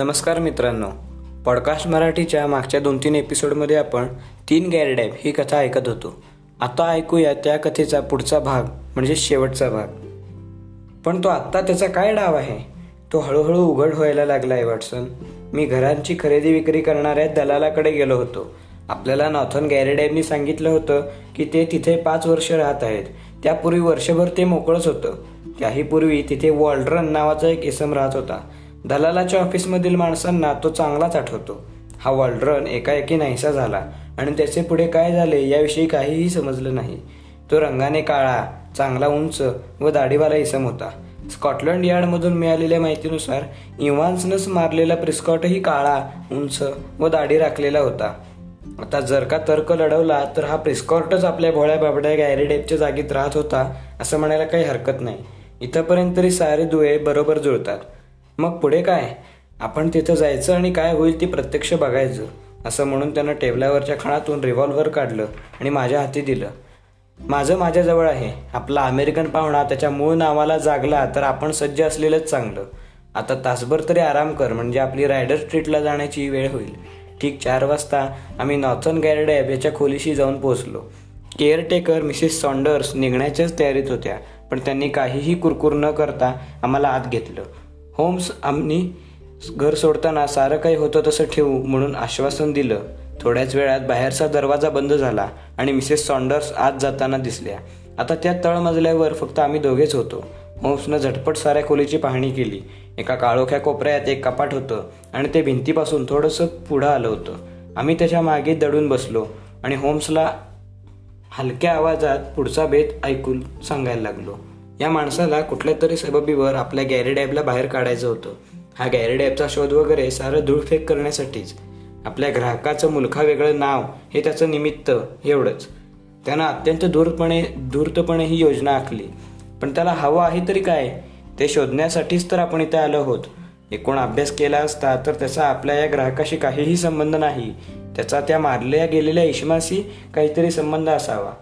नमस्कार मित्रांनो. पॉडकास्ट मराठीच्या मागच्या दोन तीन एपिसोडमध्ये आपण तीन गॅरडॅब ही कथा ऐकत होतो. आता ऐकूया त्या कथेचा पुढचा भाग म्हणजे शेवटचा भाग. पण तो आत्ता त्याचा काय डाव आहे? तो हळूहळू उघड व्हायला लागला आहे वॉटसन मी घरांची खरेदी विक्री करणाऱ्या दलालाकडे गेलो होतो. आपल्याला नॉथन गॅरेडॅबनी सांगितलं होतं की ते तिथे पाच वर्ष राहत आहेत. त्यापूर्वी वर्षभर ते मोकळंच होतं. त्याही पूर्वी तिथे वॉल्ड्रन नावाचा एक इसम राहत होता. दलालाच्या ऑफिसमधील माणसांना तो चांगलाच आठवतो. हा वॉल्ड्रन एकाएकी नाहीसा झाला आणि त्याचे पुढे काय झाले याविषयी काहीही समजलं नाही. तो रंगाने काळा चांगला उंच व दाढीवाला इसम होता. स्कॉटलंड यार्डमधून मिळालेल्या माहितीनुसार इव्हान्सनंच मारलेला प्रिस्कॉटही काळा उंच व दाढी राखलेला होता. आता जर का तर्क लढवला तर हा प्रिस्कॉर्टच आपल्या भोळ्या बाबड्या गॅरीडेपच्या जागेत राहत होता असं म्हणायला काही हरकत नाही. इथंपर्यंत तरी सारे दुवे बरोबर जुळतात. मग पुढे काय? आपण तिथं जायचं आणि काय होईल ती प्रत्यक्ष बघायचं. असं म्हणून त्यानं टेबलावरच्या खणातून रिव्हॉल्व्हर काढलं आणि माझ्या हाती दिलं. माझं माझ्याजवळ आहे. आपला अमेरिकन पाहुणा त्याच्या मूळ नावाला जागला तर आपण सज्ज असलेलंच चांगलं. आता तासभर तरी आराम कर म्हणजे आपली रायडर स्ट्रीटला जाण्याची वेळ होईल. ठीक चार वाजता आम्ही नॉर्थन गॅरडॅब याच्या खोलीशी जाऊन पोहोचलो. केअरटेकर मिसेस सॉन्डर्स निघण्याच्याच तयारीत होत्या पण त्यांनी काहीही कुरकुर न करता आम्हाला आत घेतलं. होम्स आम्ही घर सोडताना सारं काही होतं तसं ठेवू म्हणून आश्वासन दिलं. थोड्याच वेळात बाहेरचा दरवाजा बंद झाला आणि मिसेस सॉन्डर्स आत जाताना दिसल्या. आता त्या तळमजल्यावर फक्त आम्ही दोघेच होतो. होम्सनं झटपट साऱ्या खोलीची पाहणी केली. एका काळोख्या कोपऱ्यात एक कपाट होतं आणि ते भिंतीपासून थोडंसं पुढं आलं होतं. आम्ही त्याच्यामागे दडून बसलो आणि होम्सला हलक्या आवाजात पुढचा बेत ऐकून सांगायला लागलो. या माणसाला कुठल्या तरी सबबीवर आपल्या गॅरेडॅबला बाहेर काढायचं होतं. हा गॅरेडॅबचा शोध वगैरे सारं धूळफेक करण्यासाठीच. आपल्या ग्राहकाचं मुलखा वेगळं नाव हे त्याचं निमित्त एवढंच. त्यानं अत्यंत दूरपणे धूर्तपणे ही योजना आखली. पण त्याला हवं आहे तरी काय? ते शोधण्यासाठीच तर आपण इथे आलो आहोत. एकूण अभ्यास केला असता तर त्याचा आपल्या या ग्राहकाशी काहीही संबंध नाही. त्याचा त्या मारल्या गेलेल्या इशमाशी काहीतरी संबंध असावा.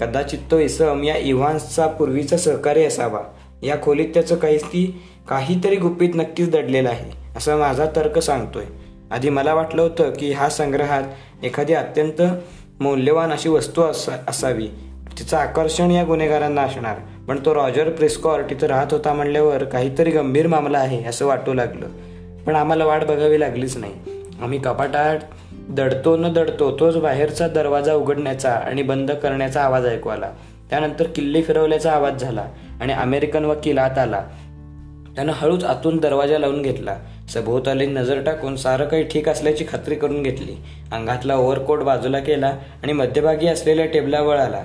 कदाचित तो इसम या इव्हान्सचा पूर्वीचा सहकारी असावा. या खोलीत त्याचं काही काहीतरी गुपित नक्कीच दडलेलं आहे असं माझा तर्क सांगतोय. आधी मला वाटलं होतं की हा संग्रहात एखादी अत्यंत मौल्यवान अशी वस्तू असा असावी. तिचं आकर्षण या गुन्हेगारांना असणार. पण तो रॉजर प्रिस्कॉर तिथं राहत होता म्हणल्यावर काहीतरी गंभीर मामला आहे असं वाटू लागलं. पण आम्हाला वाट बघावी लागलीच नाही. आम्ही कपाटात दडतो न दडतो तोच बाहेरचा दरवाजा उघडण्याचा आणि बंद करण्याचा आवाज ऐकू आला. त्यानंतर किल्ली फिरवल्याचा आवाज झाला आणि अमेरिकन वकील आत आला. त्यानं हळूच आतून दरवाजा लावून घेतला. सभोवताली नजर टाकून सारं काही ठीक असल्याची खात्री करून घेतली. अंगातला ओव्हरकोट बाजूला केला आणि मध्यभागी असलेल्या टेबलावर आला.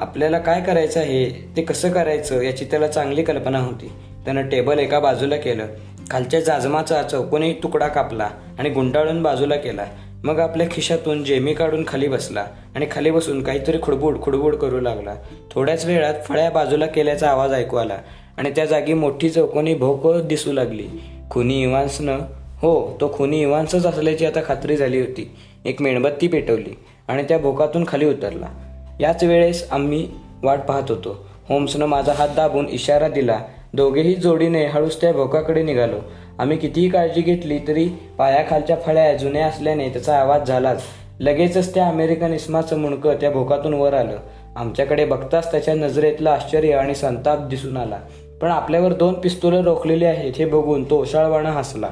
आपल्याला काय करायचं आहे? ते कसं करायचं? याची त्याला चांगली कल्पना होती. त्यानं टेबल एका बाजूला केलं. खालच्या जाजमाचा चौकोनी तुकडा कापला आणि गुंडाळून बाजूला केला. मग आपल्या खिशातून जेमी काढून खाली बसला आणि खाली बसून काहीतरी खुडबुड खुडबुड करू लागला. थोड्याच वेळात फळ्या बाजूला केल्याचा आवाज ऐकू आला आणि त्या जागी मोठी चौकोनी भोक दिसू लागली. खुनी इवान्सनं हो तो खुनी इवान्सच असल्याची आता खात्री झाली होती. एक मेणबत्ती पेटवली आणि त्या भोकातून खाली उतरला. याच वेळेस आम्ही वाट पाहत होतो. होम्सनं माझा हात दाबून इशारा दिला दोघेही जोडीने हळूच त्या भोकाकडे निघालो. आम्ही कितीही काळजी घेतली तरी पायाखालच्या फळ्या जुन्या असल्याने त्याचा आवाज झालाच. लगेचच त्या अमेरिकन इस्माचं मुणकं त्या भोकातून वर आलं. आमच्याकडे बघताच त्याच्या नजरेतलं आश्चर्य आणि संताप दिसून आला. पण आपल्यावर दोन पिस्तुलं रोखलेली आहेत हे बघून तो ओशाळवाणं हसला.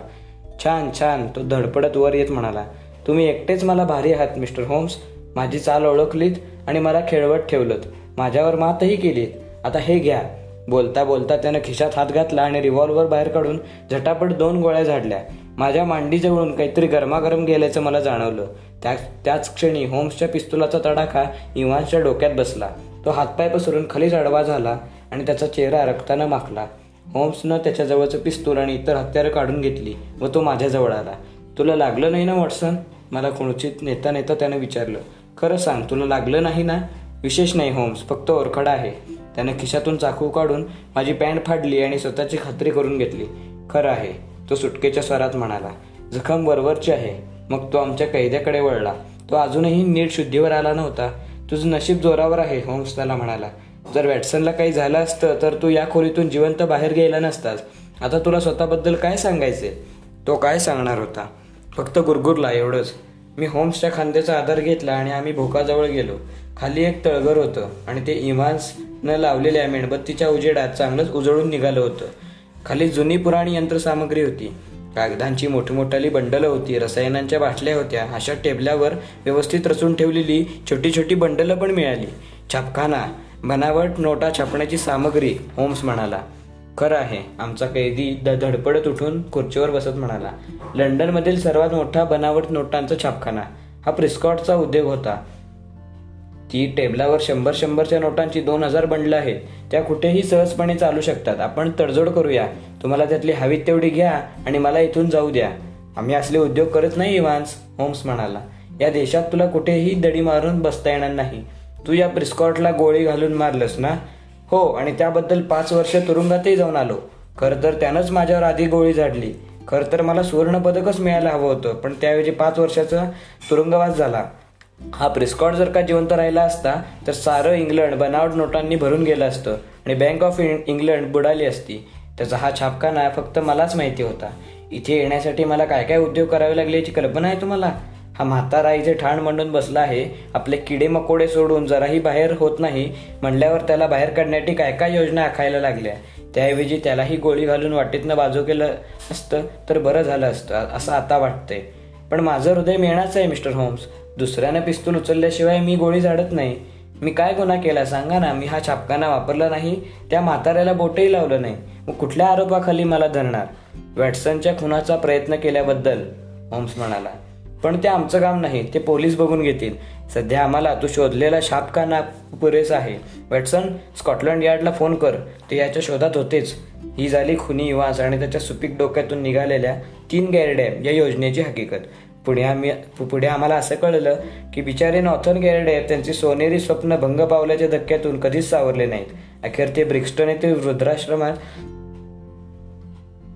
छान छान तो धडपडत वर येत म्हणाला. तुम्ही एकटेच मला भारी आहात मिस्टर होम्स. माझी चाल ओळखलीत आणि मला खेळवत ठेवलत. माझ्यावर मातही केलीत. आता हे घ्या. बोलता बोलता त्यानं खिशात हात घातला आणि रिव्हॉल्वर बाहेर काढून झटापट दोन गोळ्या झाडल्या. माझ्या मांडीजवळून काहीतरी गरमागरम गेल्याचं मला जाणवलं. त्या त्याच क्षणी होम्सच्या पिस्तुलाचा तडाखा इव्हान्सच्या डोक्यात बसला. तो हातपाय पसरून खाली आडवा झाला आणि त्याचा चेहरा रक्तानं माखला. होम्सनं त्याच्याजवळचं पिस्तूल आणि इतर हत्यारं काढून घेतली व तो माझ्याजवळ आला. तुला लागलं नाही ना वॉटसन? मला कुणचित नेता नेता त्यानं विचारलं. खरं सांग तुला लागलं नाही ना? विशेष नाही होम्स. फक्त ओरखडा आहे. त्यानं खिशातून चाकू काढून माझी पॅन्ट फाडली आणि स्वतःची खात्री करून घेतली. खरं आहे तो सुटकेच्या स्वरात म्हणाला जखम वरवरची आहे. मग तो आमच्या कैद्याकडे वळला. तो अजूनही नीट शुद्धीवर आला नव्हता. तुझं नशीब जोरावर आहे होम्स त्याला म्हणाला. जर वॅटसनला काही झालं असतं तर तू या खोलीतून जिवंत बाहेर गेला नसतास. आता तुला स्वतःबद्दल काय सांगायचे? तो काय सांगणार होता? फक्त गुरगुरला एवढंच. मी होम्सच्या खांद्याचा आधार घेतला आणि आम्ही भोकाजवळ गेलो. खाली एक तळघर होतं आणि ते इमान्सनं लावलेल्या मेणबत्तीच्या उजेडात चांगलंच उजळून निघालं होतं. खाली जुनी पुराणी यंत्रसामग्री होती. कागदांची मोठमोठाली बंडलं होती रसायनांच्या बाटल्या होत्या अशा टेबल्यावर व्यवस्थित रचून ठेवलेली छोटी छोटी बंडलं पण मिळाली. छापखाना बनावट नोटा छापण्याची सामग्री होम्स म्हणाला. खरं आहे आमचा कैदी द धडपडत उठून खुर्चीवर बसत म्हणाला. लंडनमधील सर्वात मोठा बनावट नोटांचा छापखाना. हा प्रिस्कॉटचा उद्योग होता. ती टेबलावर शंभर शंभरच्या नोटांची दोन हजार बंडलं आहेत. त्या कुठेही सहजपणे चालू शकतात. आपण तडजोड करूया. तुम्हाला त्यातली हवी तेवढी घ्या आणि मला इथून जाऊ द्या. आम्ही असले उद्योग करत नाही इव्हान्स होम्स म्हणाला. या देशात तुला कुठेही दडी मारून बसता येणार नाही. तू या प्रिस्कॉटला गोळी घालून मारलंस ना? हो आणि त्याबद्दल पाच वर्ष तुरुंगातही जाऊन आलो. खरं तर त्यानंच माझ्यावर आधी गोळी झाडली. खरं तर मला सुवर्णपदकच मिळायला हवं होतं पण त्याऐवजी पाच वर्षाचा तुरुंगवास झाला. हा प्रिस्कॉट जर का जिवंत राहिला असता तर सारं इंग्लंड बनावट नोटांनी भरून गेलं असतं आणि बँक ऑफ इंग्लंड बुडाली असती. त्याचा हा छापखाना फक्त मलाच माहिती होता. इथे येण्यासाठी मला काय काय उद्योग करावे लागले याची कल्पना आहे तुम्हाला? हा म्हातारा इथे ठाण मांडून बसला आहे. आपले किडे मकोडे सोडून जराही बाहेर होत नाही म्हणल्यावर त्याला बाहेर काढण्यासाठी काय काय योजना आखायला लागल्या? त्याऐवजी त्यालाही गोळी घालून वाटेतनं बाजू केलं असतं तर बरं झालं असतं असं आता वाटतंय. पण माझं हृदय मिळणारच आहे मिस्टर होम्स. दुसऱ्यानं पिस्तूल उचलल्याशिवाय मी गोळी झाडत नाही. मी काय गुन्हा केला सांगा ना मी हा छापखाना वापरला नाही त्या म्हाताऱ्याला बोटही लावलं नाही. मग कुठल्या आरोपाखाली मला धरणार? वॅटसनच्या खुनाचा प्रयत्न केल्याबद्दल होम्स म्हणाला. पण ते आमचं काम नाही ते पोलीस बघून घेतील. सध्या आम्हाला तू शोधलेला छापखाना पुरेसा आहे. वॅटसन स्कॉटलंड यार्डला फोन कर ते याच्या शोधात होतेच. ही झाली खुनी युवास आणि त्याच्या सुपीक डोक्यातून निघालेल्या तीन गॅरडॅम या योजनेची हकीकत. पुढे आम्ही पुढे आम्हाला असं कळलं की बिचारे नॉर्थन गॅरडॅम त्यांची सोनेरी स्वप्न भंग पावल्याच्या धक्क्यातून कधीच सावरले नाहीत. अखेर ते ब्रिक्स्टन येथील वृद्धाश्रमात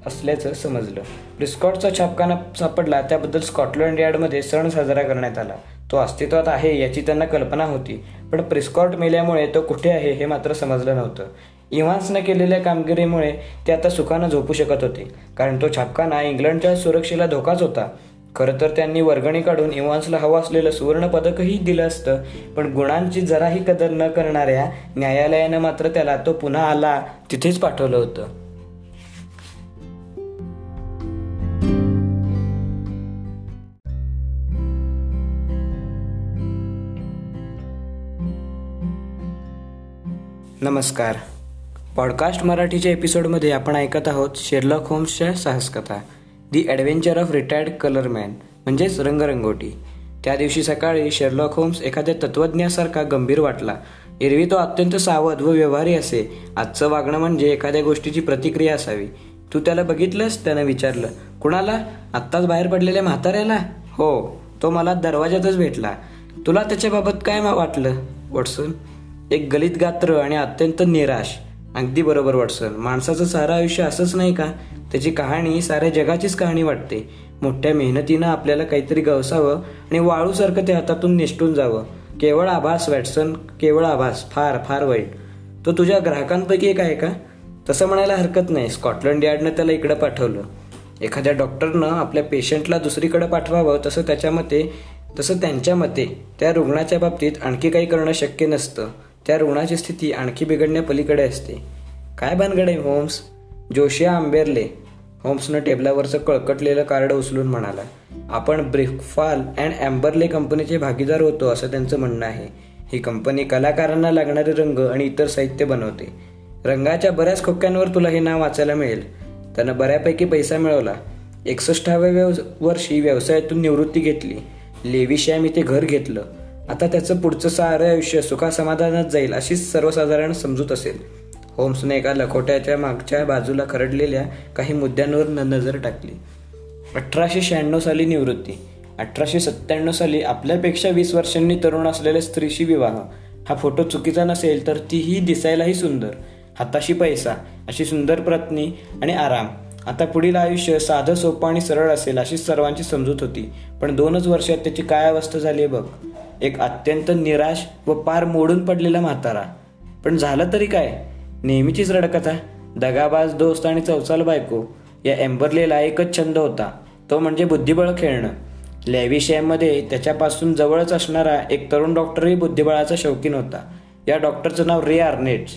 असल्याचं समजलं. प्रिस्कॉटचा छापखाना सापडला त्याबद्दल स्कॉटलंड यार्डमध्ये सण साजरा करण्यात आला. तो अस्तित्वात आहे याची त्यांना कल्पना होती पण प्रिस्कॉट मेल्यामुळे तो कुठे आहे हे मात्र समजलं नव्हतं. इव्हान्सनं केलेल्या कामगिरीमुळे ते आता सुखानं झोपू शकत होते कारण तो छापखाना इंग्लंडच्या सुरक्षेला धोकाच होता. खरं तर त्यांनी वर्गणी काढून इव्हान्सला हवं असलेलं सुवर्णपदकही दिलं असतं. पण गुणांची जराही कदर न करणाऱ्या न्यायालयानं मात्र त्याला तो पुन्हा आला तिथेच पाठवलं होतं. नमस्कार. पॉडकास्ट मराठीच्या एपिसोडमध्ये आपण ऐकत आहोत शेरलॉक होम्सच्या साहसकथा. The adventure of retired colourman म्हणजेच रंगरंगोटी. त्या दिवशी सकाळी शेरलॉक होम्स एखाद्या तत्वज्ञासारखा गंभीर वाटला. एरवी तो अत्यंत सावध व व्यवहारी असे. आजचं वागणं म्हणजे एखाद्या गोष्टीची प्रतिक्रिया असावी. तू त्याला बघितलंस? त्यानं विचारलं. कुणाला? आत्ताच बाहेर पडलेल्या म्हाताऱ्याला? हो तो मला दरवाजातच भेटला. तुला त्याच्याबाबत काय वाटलं? वॉटसन? एक गलित गात्र आणि अत्यंत निराश. अगदी बरोबर वाटसन माणसाचं सारं आयुष्य असंच नाही का? त्याची कहाणी साऱ्या जगाचीच कहाणी वाटते. मोठ्या मेहनतीनं आपल्याला काहीतरी गवसावं आणि वाळूसारखं ते हातातून निष्ठून जावं. केवळ आभास वॅटसन केवळ आभास. फार फार वाईट. तो तुझ्या ग्राहकांपैकी एक आहे का? तसं म्हणायला हरकत नाही. स्कॉटलंड यार्डनं त्याला इकडं पाठवलं. एखाद्या डॉक्टरनं आपल्या पेशंटला दुसरीकडे पाठवावं तसं त्याच्या मते तसं त्यांच्या मते. त्या रुग्णाच्या बाबतीत आणखी काही करणं शक्य नसतं. त्या रुग्णाची स्थिती आणखी बिघडण्या पलीकडे असते. काय भानगड आहे होम्स? Josiah Amberley. होम्सनं टेबलावरचं कळकटलेलं कार्ड उचलून म्हणाला आपण ब्रिफाल अँड अँबरले कंपनीचे भागीदार होतो असं त्यांचं म्हणणं आहे. ही कंपनी कलाकारांना लागणारे रंग आणि इतर साहित्य बनवते. रंगाच्या बऱ्याच खोक्यांवर तुला हे नाव वाचायला मिळेल. त्यानं बऱ्यापैकी पैसा मिळवला. एकसष्टाव्या व्यव वर्षी व्यवसायातून निवृत्ती घेतली. लेविशॅम इथे घर घेतलं. आता त्याचं पुढचं सारं आयुष्य सुखासमाधानात जाईल अशीच सर्वसाधारण समजूत असेल. होम्सने एका लखोट्याच्या मागच्या बाजूला खरडलेल्या काही मुद्द्यांवर नजर टाकली. अठराशे शहाण्णव साली निवृत्ती अठराशे सत्त्याण्णव साली आपल्यापेक्षा वीस वर्षांनी तरुण असलेल्या स्त्रीशी विवाह. हा फोटो चुकीचा नसेल तर तीही दिसायलाही सुंदर. हाताशी पैसा अशी सुंदर पत्नी आणि आराम. आता पुढील आयुष्य साधं सोपं आणि सरळ असेल अशी सर्वांची समजूत होती. पण दोनच वर्षात त्याची काय अवस्था झाली बघ. एक अत्यंत निराश व पार मोडून पडलेला म्हातारा. पण झालं तरी काय? नेहमीचीच रडकथा. दगाबाज दोस्त आणि चौचाल बायको. या एम्बरलेला एकच छंद होता. तो म्हणजे बुद्धिबळ खेळणं. लॅविशॅमध्ये त्याच्यापासून जवळच असणारा एक तरुण डॉक्टरही बुद्धिबळाचा शौकीन होता. या डॉक्टरचं नाव रे आर्नेट्स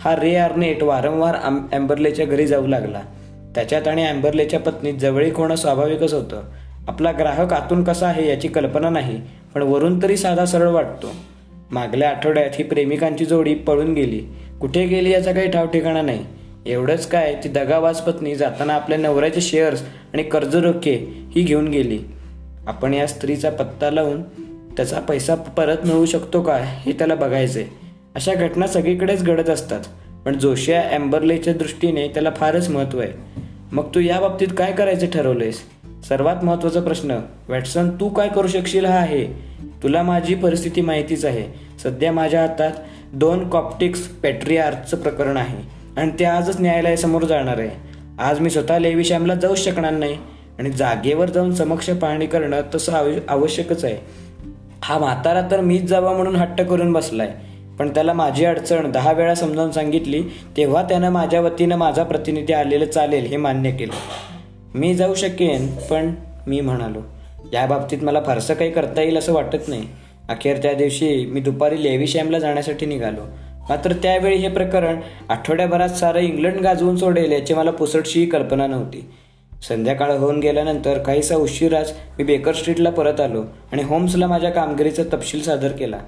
हा रे आर्नेट वारंवार अँबरलेच्या घरी जाऊ लागला. त्याच्यात आणि अँबरलेच्या पत्नीत जवळीक होणं स्वाभाविकच होतं. आपला ग्राहक आतून कसा आहे याची कल्पना नाही. पण वरून तरी साधा सरळ वाटतो. मागल्या आठवड्यात ही प्रेमिकांची जोडी पळून गेली. कुठे गेली याचा काही ठाव ठिकाणा नाही. एवढंच काय ती दगावाज पत्नी जाताना आपल्या नवऱ्याचे शेअर्स आणि कर्ज रोखे ही घेऊन गेली. आपण या स्त्रीचा पत्ता लावून त्याचा पैसा परत मिळवू शकतो का हे त्याला बघायचंय. अशा घटना सगळीकडेच घडत असतात. पण जोशिया एम्बरलेच्या दृष्टीने त्याला फारच महत्त्व आहे. मग तू या बाबतीत काय करायचं ठरवलंयस? सर्वात महत्त्वाचा प्रश्न वॅटसन तू काय करू शकशील हा आहे. तुला माझी परिस्थिती माहितीच आहे. सध्या माझ्या हातात दोन कॉप्टिक्स पेट्रियार्चचं प्रकरण आहे आणि ते आजच न्यायालयासमोर जाणार आहे. आज मी स्वतः लेविश्यामला जाऊ शकणार नाही आणि जागेवर जाऊन समक्ष पाहणी करणं तसं आव आवश्यकच आहे. हा म्हातारा तर मीच जावा म्हणून हट्ट करून बसलाय. पण त्याला माझी अडचण दहा वेळा समजावून सांगितली तेव्हा त्यानं माझ्या वतीनं माझा प्रतिनिधी आलेलं चालेल हे मान्य केलं. मी जाऊ शकेन पण मी म्हणालो या बाबतीत मला फारसं काही करता येईल असं वाटत नाही. अखेर त्या दिवशी मी दुपारी लेविशॅमला जाण्यासाठी निघालो. मात्र त्यावेळी हे प्रकरण आठवड्याभरात सारं इंग्लंड गाजवून सोडेल याची मला पुसटशीही कल्पना नव्हती. संध्याकाळ होऊन गेल्यानंतर काहीसा उशिराच मी बेकर स्ट्रीटला परत आलो आणि होम्सला माझ्या कामगिरीचा तपशील सादर केला.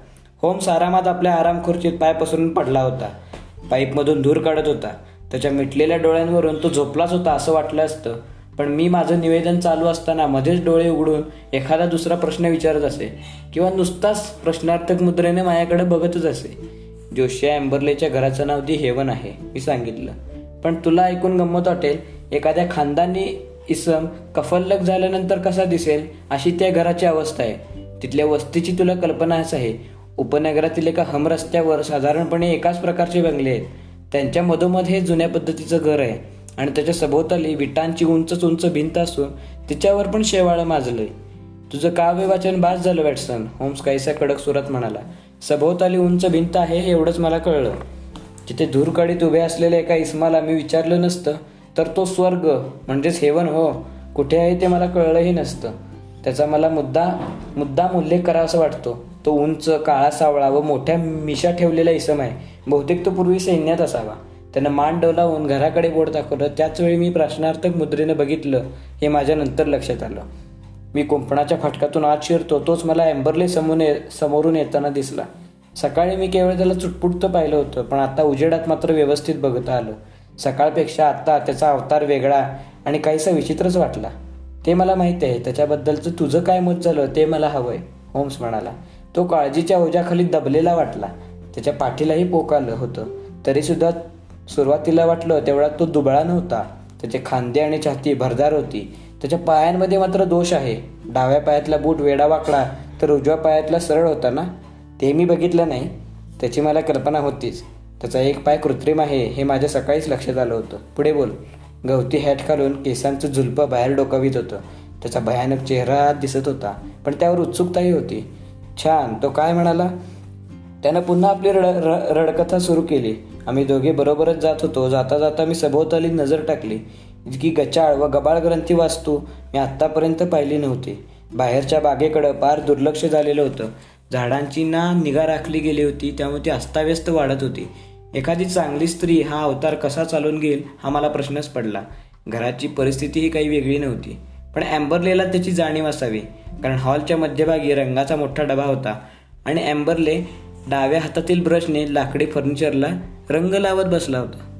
होम्स आरामात आपल्या आराम खुर्चीत पाय पसरून पडला होता. पाईपमधून धूर काढत होता. त्याच्या मिटलेल्या डोळ्यांवरून तो झोपलाच होता असं वाटलं असतं. पण मी माझं निवेदन चालू असताना मध्येच डोळे उघडून एखादा दुसरा प्रश्न विचारत असे किंवा नुसताच प्रश्नार्थक मुद्रेने माझ्याकडे बघतच असे. जोशिया एम्बर्लेच्या घराचं नाव दी हेवन आहे मी सांगितलं. पण तुला ऐकून गंमत वाटेल एखाद्या खानदानी इसम कफल्लक झाल्यानंतर कसा दिसेल अशी त्या घराची अवस्था आहे. तिथल्या वस्तीची तुला कल्पनाच आहे. उपनगरातील एका हम रस्त्यावर साधारणपणे एकाच प्रकारचे बंगले आहेत. त्यांच्या मधोमध हे जुन्या पद्धतीचं घर आहे. आणि त्याच्या सभोवताली विटांची उंचच उंच भिंत असून तिच्यावर पण शेवाळं माजलंय. तुझं काव्य वाचन बास झालं वॅटसन होम्स काहीसा कडक सुरात म्हणाला. सभोवताली उंच भिंत आहे हे एवढंच मला कळलं. तिथे धूरकडीत उभे असलेल्या एका इस्माला मी विचारलं नसतं तर तो स्वर्ग म्हणजेच हेवन हो कुठे आहे ते मला कळलंही नसतं. त्याचा मला मुद्दा मुद्दाम उल्लेख करावासा वाटतो. तो उंच काळा सावळा व मोठ्या मिशा ठेवलेला इसम आहे. बहुतेक तो पूर्वी सैन्यात असावा. त्यानं मान डोलावून घराकडे बोट दाखवलं. त्याच वेळी मी प्रश्नार्थक मुद्रेनं बघितलं. हे माझ्या नंतर लक्षात आलं. मी कुंपणाच्या फाटकातून आत शिरतो. तोच मला एम्बरले समोर समोरून येताना दिसला. सकाळी मी केवळ त्याला चुटपुटतं पाहिलं होतं पण आता उजेडात मात्र व्यवस्थित बघता आलं. सकाळपेक्षा आत्ता त्याचा अवतार वेगळा आणि काहीसा विचित्रच वाटला. ते मला माहिती आहे. त्याच्याबद्दलचं तुझं काय मत झालं ते मला हवंय होम्स म्हणाला. तो काळजीच्या ओझ्याखाली दबलेला वाटला. त्याच्या पाठीलाही पोक आलं होतं. तरीसुद्धा सुरुवातीला वाटलं तेवढा तो दुबळा नव्हता. त्याचे खांदे आणि छाती भरदार होती. त्याच्या पायांमध्ये मात्र दोष आहे. डाव्या पायातला बूट वेडा वाकडा तर उजव्या पायातला सरळ होता ना? ते मी बघितलं नाही. त्याची मला कल्पना होतीच. त्याचा एक पाय कृत्रिम आहे हे माझ्या सकाळीच लक्षात आलं होतं. पुढे बोल. गवती हॅट घालून केसांचं झुलपं बाहेर डोकावीत होतं. त्याचा भयानक चेहरा दिसत होता पण त्यावर उत्सुकताही होती. छान तो काय म्हणाला? त्यानं पुन्हा आपली रड रडकथा सुरू केली. आम्ही दोघे बरोबरच जात होतो. जाता जाता मी सभोवताली नजर टाकली. इतकी गचाळ व गबाळ ग्रंथी वास्तू मी आत्तापर्यंत पाहिली नव्हती. बाहेरच्या बागेकडं फार दुर्लक्ष झालेलं होतं. झाडांची ना निगा राखली गेली होती त्यामुळे ती अस्ताव्यस्त वाढत होती. एखादी चांगली स्त्री हा अवतार कसा चालून घेईल हा मला प्रश्नच पडला. घराची परिस्थितीही काही वेगळी नव्हती. पण अँबरलेला त्याची जाणीव असावी कारण हॉलच्या मध्यभागी रंगाचा मोठा डबा होता. आणि अँबरले डाव्या हातातील ब्रशने लाकडी फर्निचरला रंग लावत बसला होता.